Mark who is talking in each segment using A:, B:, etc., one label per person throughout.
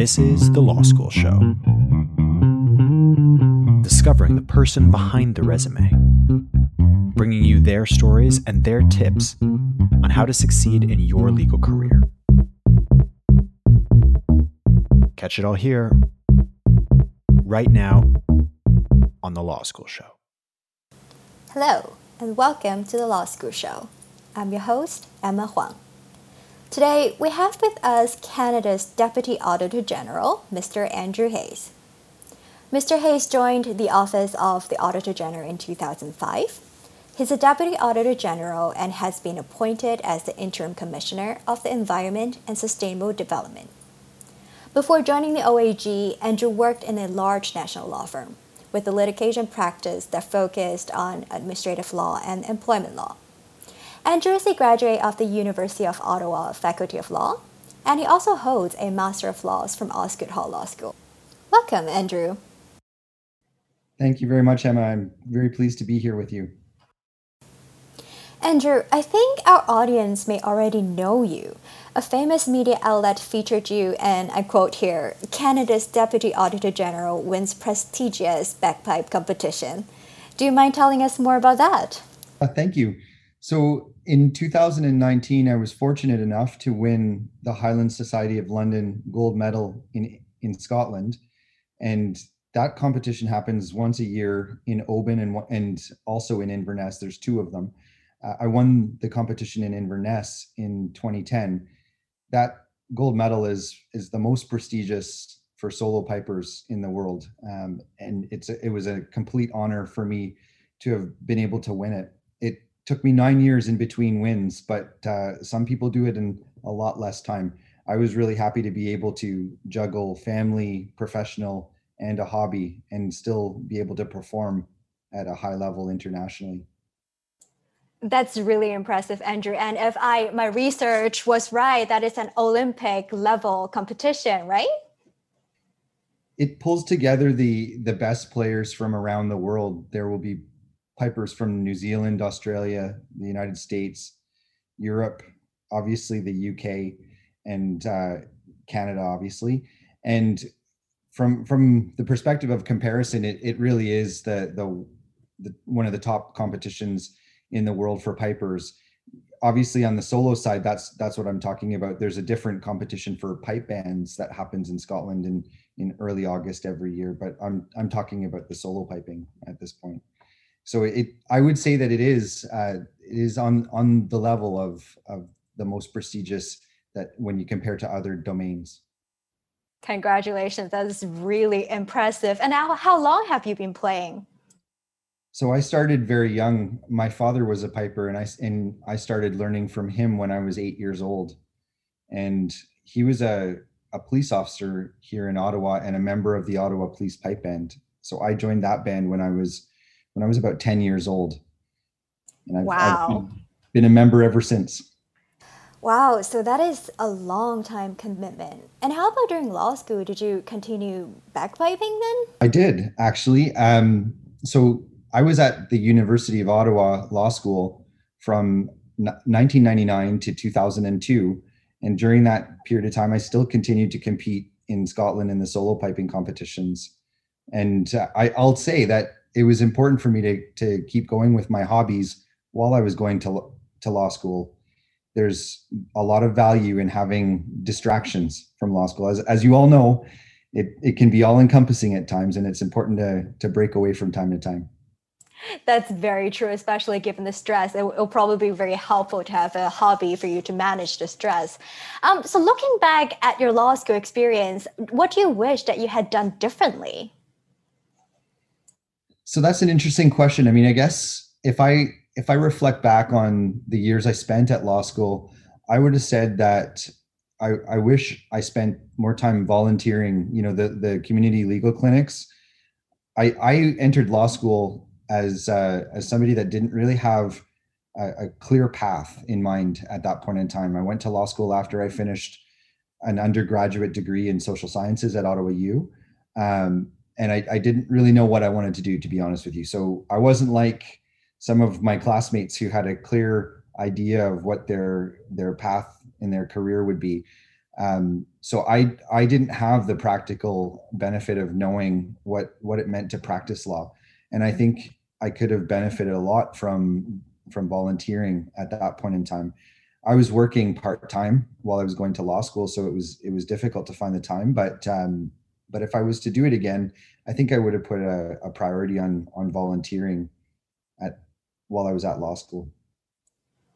A: This is The Law School Show. Discovering the person behind the resume, bringing you their stories and their tips on how to succeed in your legal career. Catch it all here, right now, on The Law School Show.
B: Hello, and welcome to The Law School Show. I'm your host, Emma Huang. Today, we have with us Canada's Deputy Auditor General, Mr. Andrew Hayes. Mr. Hayes joined the Office of the Auditor General in 2005. He's a Deputy Auditor General and has been appointed as the Interim Commissioner of the Environment and Sustainable Development. Before joining the OAG, Andrew worked in a large national law firm with a litigation practice that focused on administrative law and employment law. Andrew is a graduate of the University of Ottawa Faculty of Law, and he also holds a Master of Laws from Osgoode Hall Law School. Welcome, Andrew.
C: Thank you very much, Emma. I'm very pleased to be here with you.
B: Andrew, I think our audience may already know you. A famous media outlet featured you, and I quote here Canada's Deputy Auditor General wins prestigious bagpipe competition. Do you mind telling us more about that?
C: Uh, thank you. So in 2019, I was fortunate enough to win the Highland Society of London gold medal in, in Scotland. And that competition happens once a year in Oban and, and also in Inverness. There's two of them. Uh, I won the competition in Inverness in 2010. That gold medal is is the most prestigious for solo pipers in the world, um, and it's a, it was a complete honor for me to have been able to win it. Took me nine years in between wins, but uh, some people do it in a lot less time. I was really happy to be able to juggle family, professional, and a hobby and still be able to perform at a high level internationally.
B: That's really impressive, Andrew. And if I my research was right, that is an Olympic level competition, right?
C: It pulls together the the best players from around the world. There will be pipers from New Zealand, Australia, the United States, Europe, obviously the UK, and uh, Canada, obviously. And from from the perspective of comparison, it, it really is the, the the one of the top competitions in the world for pipers. Obviously, on the solo side, that's that's what I'm talking about. There's a different competition for pipe bands that happens in Scotland in in early August every year. But I'm I'm talking about the solo piping at this point. So it I would say that it is uh, it is on on the level of of the most prestigious that when you compare to other domains.
B: Congratulations. That is really impressive. And how, how long have you been playing?
C: So I started very young. My father was a piper and I and I started learning from him when I was 8 years old. And he was a a police officer here in Ottawa and a member of the Ottawa Police Pipe Band. So I joined that band when I was when I was about 10 years old.
B: And I've, wow.
C: I've been a member ever since.
B: Wow, so that is a long time commitment. And how about during law school? Did you continue bagpiping then?
C: I did actually. Um, so I was at the University of Ottawa Law School from 1999 to 2002. And during that period of time, I still continued to compete in Scotland in the solo piping competitions. And uh, I, I'll say that it was important for me to, to keep going with my hobbies while I was going to, to law school there's a lot of value in having distractions from law school. As, as you all know, it, it can be all encompassing at times, and it's important to, to break away from time to time.
B: That's very true, especially given the stress. It will probably be very helpful to have a hobby for you to manage the stress. Um, so, looking back at your law school experience, what do you wish that you had done differently?
C: So, that's an interesting question. I mean, I guess if I if I reflect back on the years I spent at law school, I would have said that I, I wish I spent more time volunteering, you know, the, the community legal clinics. I, I entered law school as, uh, as somebody that didn't really have a, a clear path in mind at that point in time. I went to law school after I finished an undergraduate degree in social sciences at Ottawa U. Um, and I, I, didn't really know what I wanted to do, to be honest with you. So I wasn't like some of my classmates who had a clear idea of what their their path in their career would be. Um, so I I didn't have the practical benefit of knowing what what it meant to practice law, and I think I could have benefited a lot from from volunteering at that point in time. I was working part time while I was going to law school, so it was it was difficult to find the time. But um, but if I was to do it again, I think I would have put a, a priority on on volunteering at while I was at law school.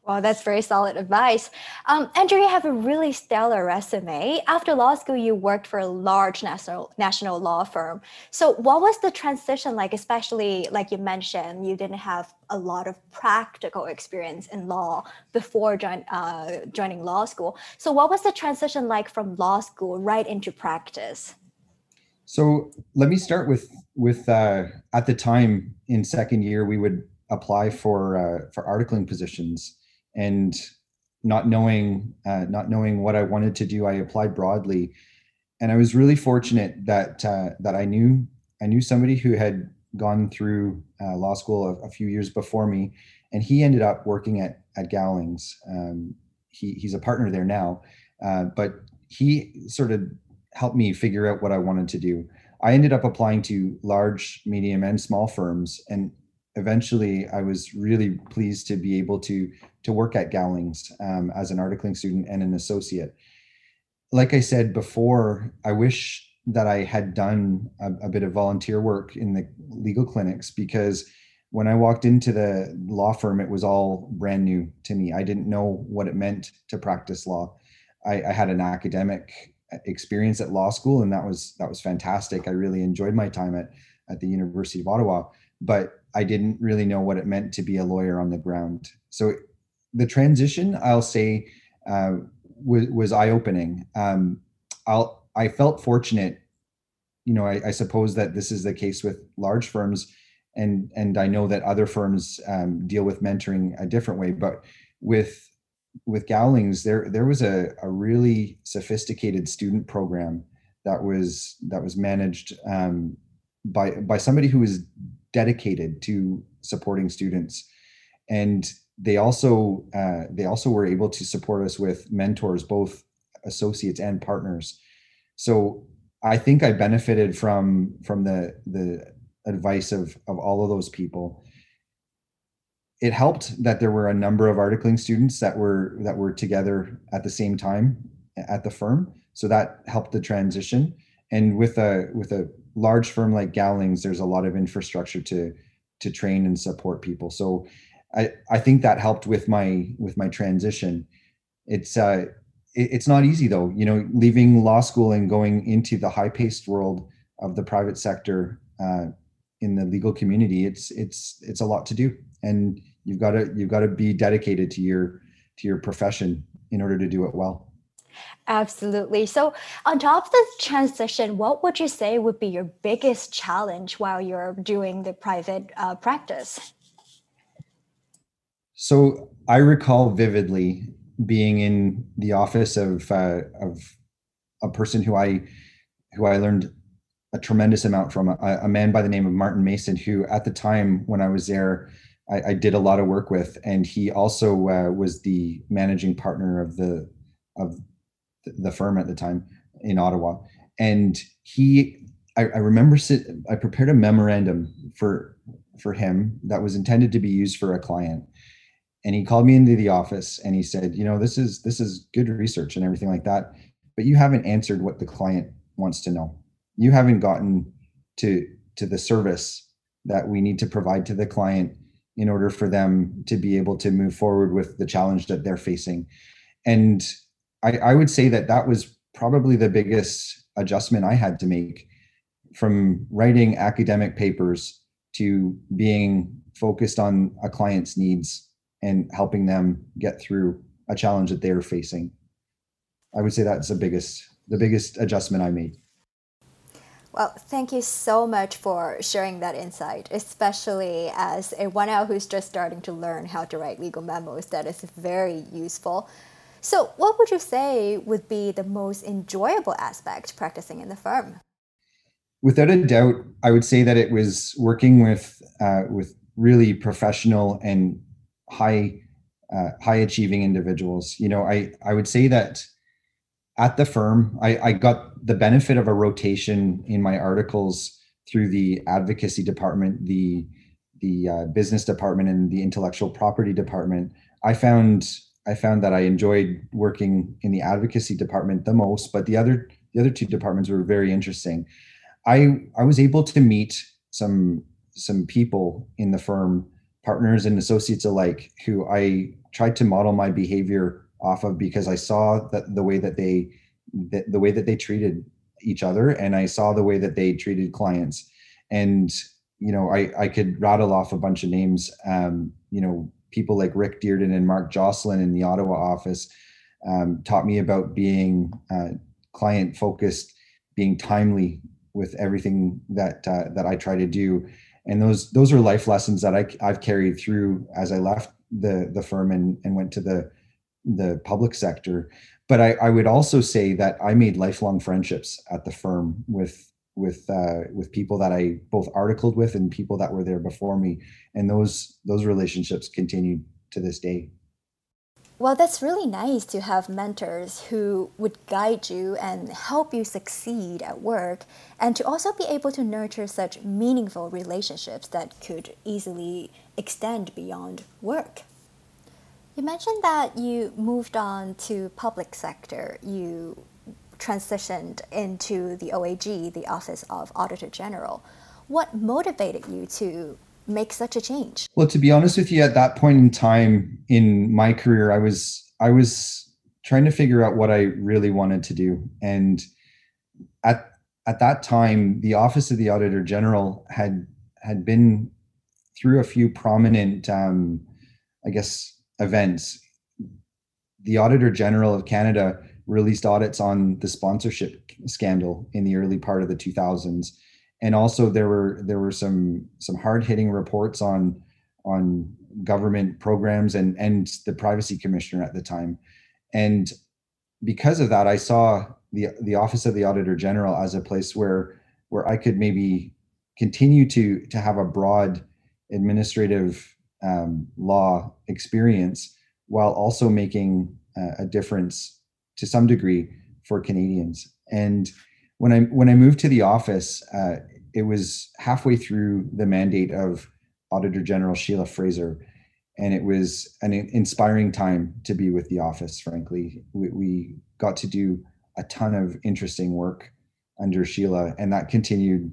B: Well, that's very solid advice. Um, Andrew, you have a really stellar resume. After law school, you worked for a large national national law firm. So, what was the transition like? Especially, like you mentioned, you didn't have a lot of practical experience in law before join, uh, joining law school. So, what was the transition like from law school right into practice?
C: So, let me start with with uh, at the time in second year, we would apply for uh, for articling positions. And not knowing uh, not knowing what I wanted to do, I applied broadly, and I was really fortunate that uh, that I knew I knew somebody who had gone through uh, law school a, a, few years before me, and he ended up working at at Gowlings. Um, he he's a partner there now, uh, but he sort of helped me figure out what I wanted to do. I ended up applying to large, medium, and small firms, and eventually I was really pleased to be able to to work at Gowlings um, as an articling student and an associate. Like I said before, I wish that I had done a, a bit of volunteer work in the legal clinics because when I walked into the law firm, it was all brand new to me. I didn't know what it meant to practice law. I, I had an academic experience at law school, and that was that was fantastic. I really enjoyed my time at at the University of Ottawa, but I didn't really know what it meant to be a lawyer on the ground. So the transition, I'll say, uh, was, was eye opening. Um, I'll I felt fortunate. You know, I, I, suppose that this is the case with large firms, and and I know that other firms um, deal with mentoring a different way. But with with Gowlings, there there was a, a really sophisticated student program that was that was managed um, by by somebody who was dedicated to supporting students. And they also uh, they also were able to support us with mentors both associates and partners. So i think i benefited from from the the advice of of all of those people it helped that there were a number of articling students that were that were together at the same time at the firm so that helped the transition and with a with a large firm like Gowlings, there's a lot of infrastructure to to train and support people. So I I think that helped with my with my transition. It's uh it, it's not easy though, you know, leaving law school and going into the high paced world of the private sector uh, in the legal community. It's it's it's a lot to do, and you've got to you've got to be dedicated to your to your profession in order to do it well.
B: Absolutely. So, on top of the transition, what would you say would be your biggest challenge while you're doing the private uh, practice?
C: So, I recall vividly being in the office of uh, of a person who I who I learned a tremendous amount from a, a, man by the name of Martin Mason, who at the time when I was there, I, I did a lot of work with, and he also uh, was the managing partner of the of the firm at the time in Ottawa, and he, I, I remember, sit, I prepared a memorandum for for him that was intended to be used for a client, and he called me into the office and he said, you know, this is this is good research and everything like that, but you haven't answered what the client wants to know. You haven't gotten to to the service that we need to provide to the client in order for them to be able to move forward with the challenge that they're facing. And I, I would say that that was probably the biggest adjustment I had to make from writing academic papers to being focused on a client's needs and helping them get through a challenge that they're facing. I would say that's the biggest the biggest adjustment I made.
B: Well, thank you so much for sharing that insight, especially as a 1L who's just starting to learn how to write legal memos. That is very useful. So, what would you say would be the most enjoyable aspect practicing in the firm?
C: Without a doubt, I would say that it was working with uh, with really professional and high uh, high achieving individuals. You know, I I would say that at the firm, I, I got the benefit of a rotation in my articles through the advocacy department, the the uh, business department, and the intellectual property department. I found I found that I enjoyed working in the advocacy department the most, but the other the other two departments were very interesting. I I was able to meet some some people in the firm, partners and associates alike, who I tried to model my behavior off of because I saw that the way that they the, way that they treated each other and I saw the way that they treated clients. And you know, I I could rattle off a bunch of names. Um, you know, people like Rick Dearden and Mark Jocelyn in the Ottawa office um, taught me about being uh, client focused, being timely with everything that uh, that I try to do, and those those are life lessons that I, I've carried through as I left the the firm and, and went to the the public sector. But I, I would also say that I made lifelong friendships at the firm with with uh, with people that I both articled with and people that were there before me, and those those relationships continue to this day.
B: Well, that's really nice to have mentors who would guide you and help you succeed at work, and to also be able to nurture such meaningful relationships that could easily extend beyond work. You mentioned that you moved on to public sector. You transitioned into the OAG, the Office of Auditor General. What motivated you to make such a change?
C: Well, to be honest with you, at that point in time in my career, I was I was trying to figure out what I really wanted to do, and at at that time, the Office of the Auditor General had had been through a few prominent, um, I guess, events. The Auditor General of Canada released audits on the sponsorship scandal in the early part of the 2000s and also there were there were some some hard hitting reports on on government programs and and the privacy commissioner at the time and because of that i saw the the office of the auditor general as a place where where i could maybe continue to to have a broad administrative um, law experience while also making uh, a difference to some degree for Canadians. And when I when I moved to the office, uh, it was halfway through the mandate of Auditor General Sheila Fraser, and it was an inspiring time to be with the office. Frankly, we, we got to do a ton of interesting work under Sheila, and that continued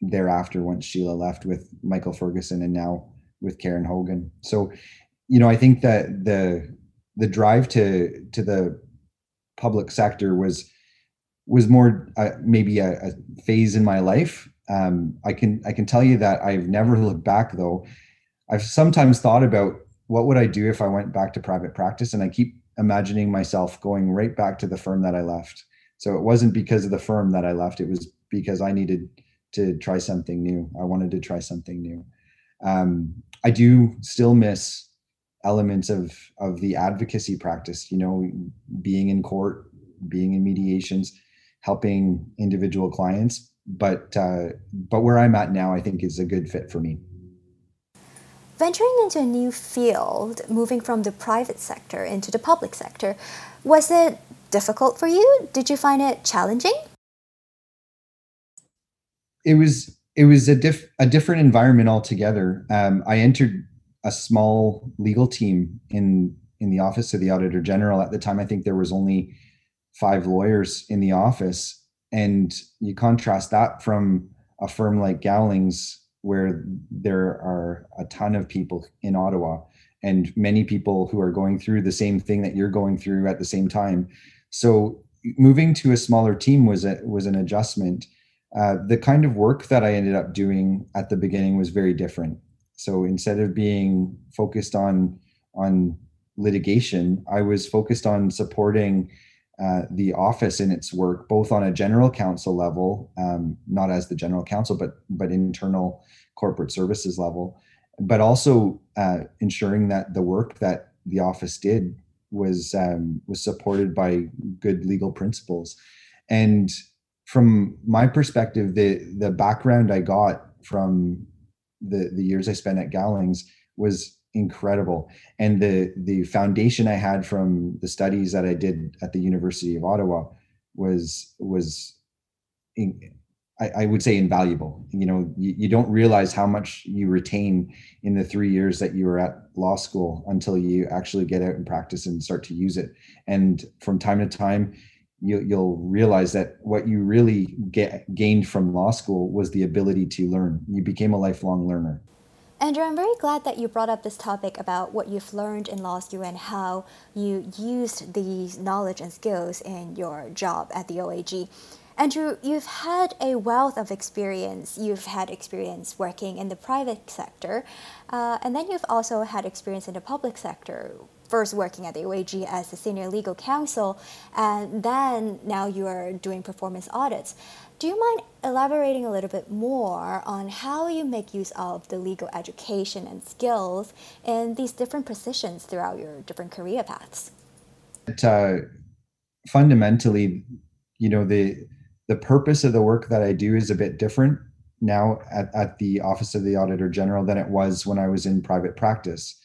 C: thereafter once Sheila left with Michael Ferguson and now with Karen Hogan. So, you know, I think that the the drive to to the public sector was was more uh, maybe a, a, phase in my life. Um, I can I can tell you that I've never looked back though. I've sometimes thought about what would I do if I went back to private practice, and I keep imagining myself going right back to the firm that I left. So it wasn't because of the firm that I left; it was because I needed to try something new. I wanted to try something new. Um, I do still miss elements of of the advocacy practice you know being in court being in mediations helping individual clients. But uh, but where i'm at now i think is a good fit for me.
B: Venturing into a new field moving from the private sector into the public sector was it difficult for you? Did you find it challenging?
C: It was it was a diff a different environment altogether. Um, i entered a small legal team in in the office of the auditor general. At the time i think there was only five lawyers in the office. And you contrast that from a firm like gowlings where there are a ton of people in ottawa and many people who are going through the same thing that you're going through at the same time. So moving to a smaller team was a was an adjustment uh, the kind of work that i ended up doing at the beginning was very different so instead of being focused on on litigation, I was focused on supporting uh, the office in its work, both on a general counsel level, um, not as the general counsel, but but internal corporate services level, but also uh, ensuring that the work that the office did was um, was supported by good legal principles. And from my perspective, the the background I got from the the years I spent at Gowlings was incredible. And the the foundation I had from the studies that I did at the University of Ottawa was was in, I, I, would say invaluable. You know, you, you, don't realize how much you retain in the three years that you were at law school until you actually get out and practice and start to use it. And from time to time, you, you'll realize that what you really get gained from law school was the ability to learn. You became a lifelong learner.
B: Andrew, I'm very glad that you brought up this topic about what you've learned in law school and how you used these knowledge and skills in your job at the OAG. Andrew, you've had a wealth of experience. You've had experience working in the private sector, uh, and then you've also had experience in the public sector. First, working at the OAG as a senior legal counsel, and then now you are doing performance audits. Do you mind elaborating a little bit more on how you make use of the legal education and skills in these different positions throughout your different career paths?
C: It, uh, fundamentally, you know, the the purpose of the work that I do is a bit different now at, at the Office of the Auditor General than it was when I was in private practice.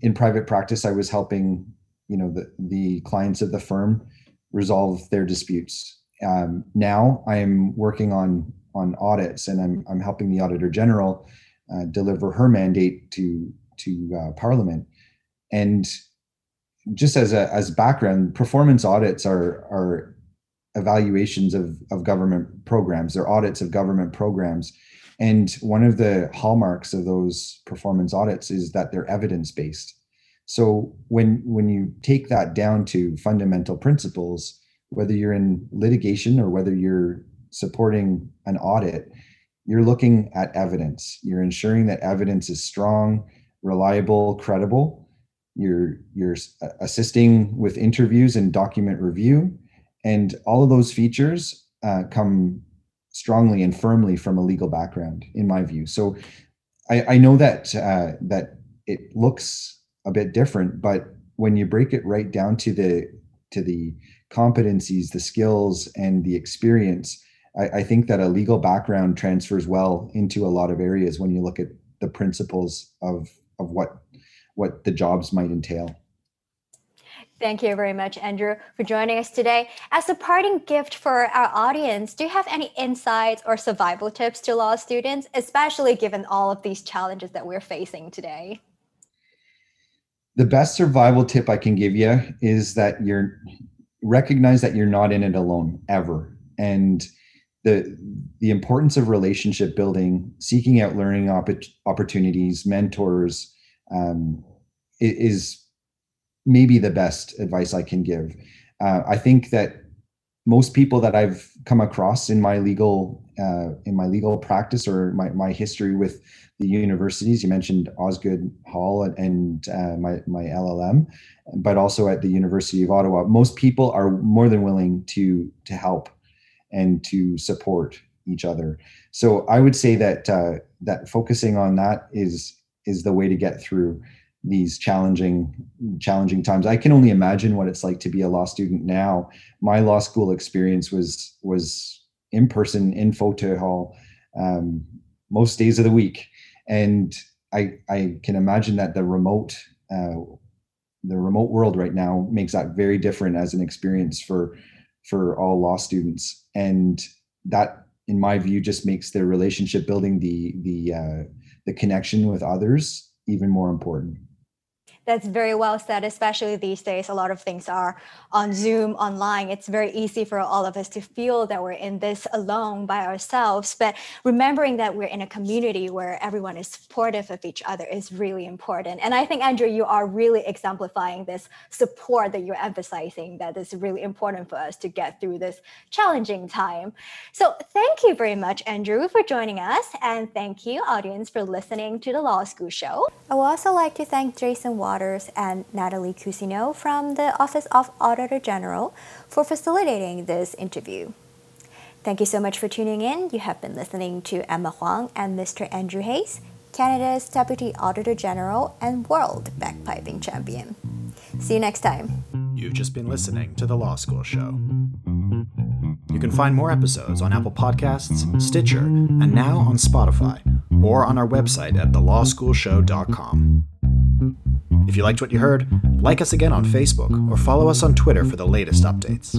C: In private practice, I was helping, you know, the, the clients of the firm resolve their disputes. Um, now I am working on on audits, and I'm I'm helping the Auditor General uh, deliver her mandate to to uh, Parliament. And just as a as background, performance audits are are evaluations of, of government programs, they're audits of government programs. And one of the hallmarks of those performance audits is that they're evidence based. So when when you take that down to fundamental principles, whether you're in litigation or whether you're supporting an audit, you're looking at evidence. You're ensuring that evidence is strong, reliable, credible. You're you're assisting with interviews and document review and all of those features uh, come strongly and firmly from a legal background, in my view. So I, I know that uh, that it looks a bit different, but when you break it right down to the to the competencies, the skills, and the experience, I, I think that a legal background transfers well into a lot of areas when you look at the principles of of what what the jobs might entail.
B: Thank you very much, Andrew, for joining us today. As a parting gift for our audience, do you have any insights or survival tips to law students, especially given all of these challenges that we're facing today?
C: The best survival tip I can give you is that you're recognize that you're not in it alone ever. And the the importance of relationship building, seeking out learning opp- opportunities, mentors, um, is maybe the best advice I can give. Uh, I think that most people that I've come across in my legal uh, in my legal practice or my, my history with the universities, you mentioned Osgoode Hall and, and uh, my my LLM, but also at the University of Ottawa. Most people are more than willing to to help and to support each other. So I would say that uh, that focusing on that is is the way to get through these challenging challenging times. I can only imagine what it's like to be a law student now. My law school experience was was in person in Fauteux Hall um, most days of the week. And i i can imagine that the remote uh, the remote world right now makes that very different as an experience for for all law students. And that in my view just makes the relationship building the the uh, the connection with others even more important
B: that's very well said, especially these days. A lot of things are on Zoom, online. It's very easy for all of us to feel that we're in this alone by ourselves. But remembering that we're in a community where everyone is supportive of each other is really important. And I think, Andrew, you are really exemplifying this support that you're emphasizing that is really important for us to get through this challenging time. So thank you very much, Andrew, for joining us. And thank you, audience, for listening to the Law School Show. I would also like to thank Jason Watt Waters and Natalie Cousineau from the Office of Auditor General for facilitating this interview. Thank you so much for tuning in. You have been listening to Emma Huang and Mr. Andrew Hayes, Canada's Deputy Auditor General and World Bagpiping Champion. See you next time.
A: You've just been listening to The Law School Show. You can find more episodes on Apple Podcasts, Stitcher, and now on Spotify, or on our website at thelawschoolshow.com. If you liked what you heard, like us again on Facebook or follow us on Twitter for the latest updates.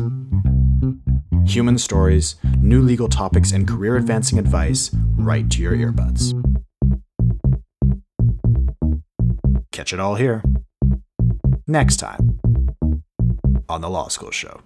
A: Human stories, new legal topics, and career advancing advice right to your earbuds. Catch it all here next time on The Law School Show.